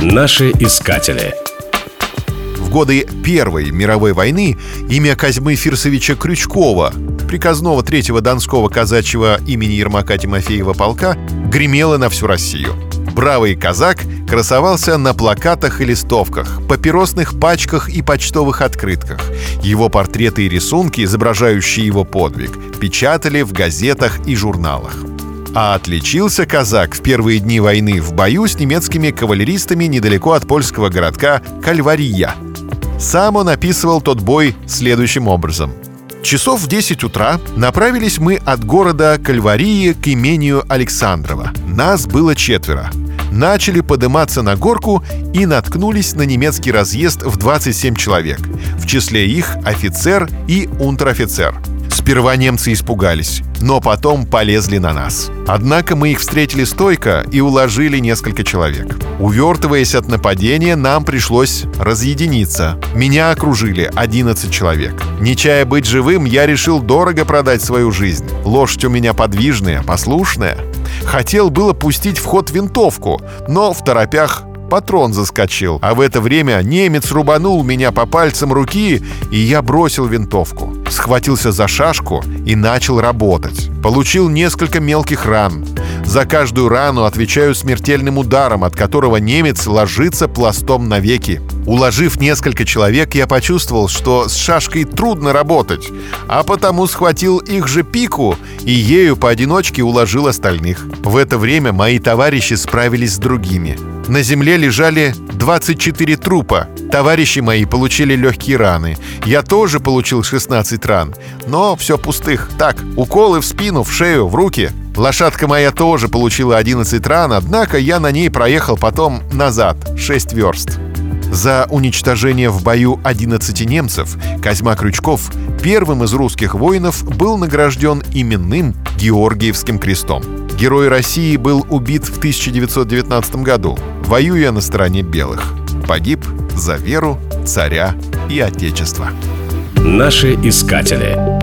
Наши искатели. В годы Первой мировой войны имя Козьмы Фирсовича Крючкова, приказного третьего Донского казачьего имени Ермака Тимофеева полка, гремело на всю Россию. Бравый казак красовался на плакатах и листовках, папиросных пачках и почтовых открытках. Его портреты и рисунки, изображающие его подвиг, печатали в газетах и журналах. А отличился казак в первые дни войны в бою с немецкими кавалеристами недалеко от польского городка Кальвария. Сам он описывал тот бой следующим образом. Часов в 10 утра направились мы от города Кальварии к имению Александрова. Нас было четверо. Начали подниматься на горку и наткнулись на немецкий разъезд в 27 человек. В числе их офицер и унтер-офицер – Сперва немцы испугались, но потом полезли на нас. Однако мы их встретили стойко и уложили несколько человек. Увертываясь от нападения, нам пришлось разъединиться. Меня окружили 11 человек. Не чая быть живым, я решил дорого продать свою жизнь. Лошадь у меня подвижная, послушная. Хотел было пустить в ход винтовку, но в торопях патрон заскочил, а в это время немец рубанул меня по пальцам руки, и я бросил винтовку. Схватился за шашку и начал работать. Получил несколько мелких ран. За каждую рану отвечаю смертельным ударом, от которого немец ложится пластом навеки. Уложив несколько человек, я почувствовал, что с шашкой трудно работать, а потому схватил их же пику и ею поодиночке уложил остальных. В это время мои товарищи справились с другими. На земле лежали 24 трупа. Товарищи мои получили легкие раны. Я тоже получил 16 ран. Но все пустых. Так, уколы в спину, в шею, в руки. Лошадка моя тоже получила 11 ран, однако я на ней проехал потом назад, 6 верст. За уничтожение в бою 11 немцев Козьма Крючков первым из русских воинов был награжден именным Георгиевским крестом. Герой России был убит в 1919 году, воюя на стороне белых. Погиб за веру, царя и отечество. Наши искатели.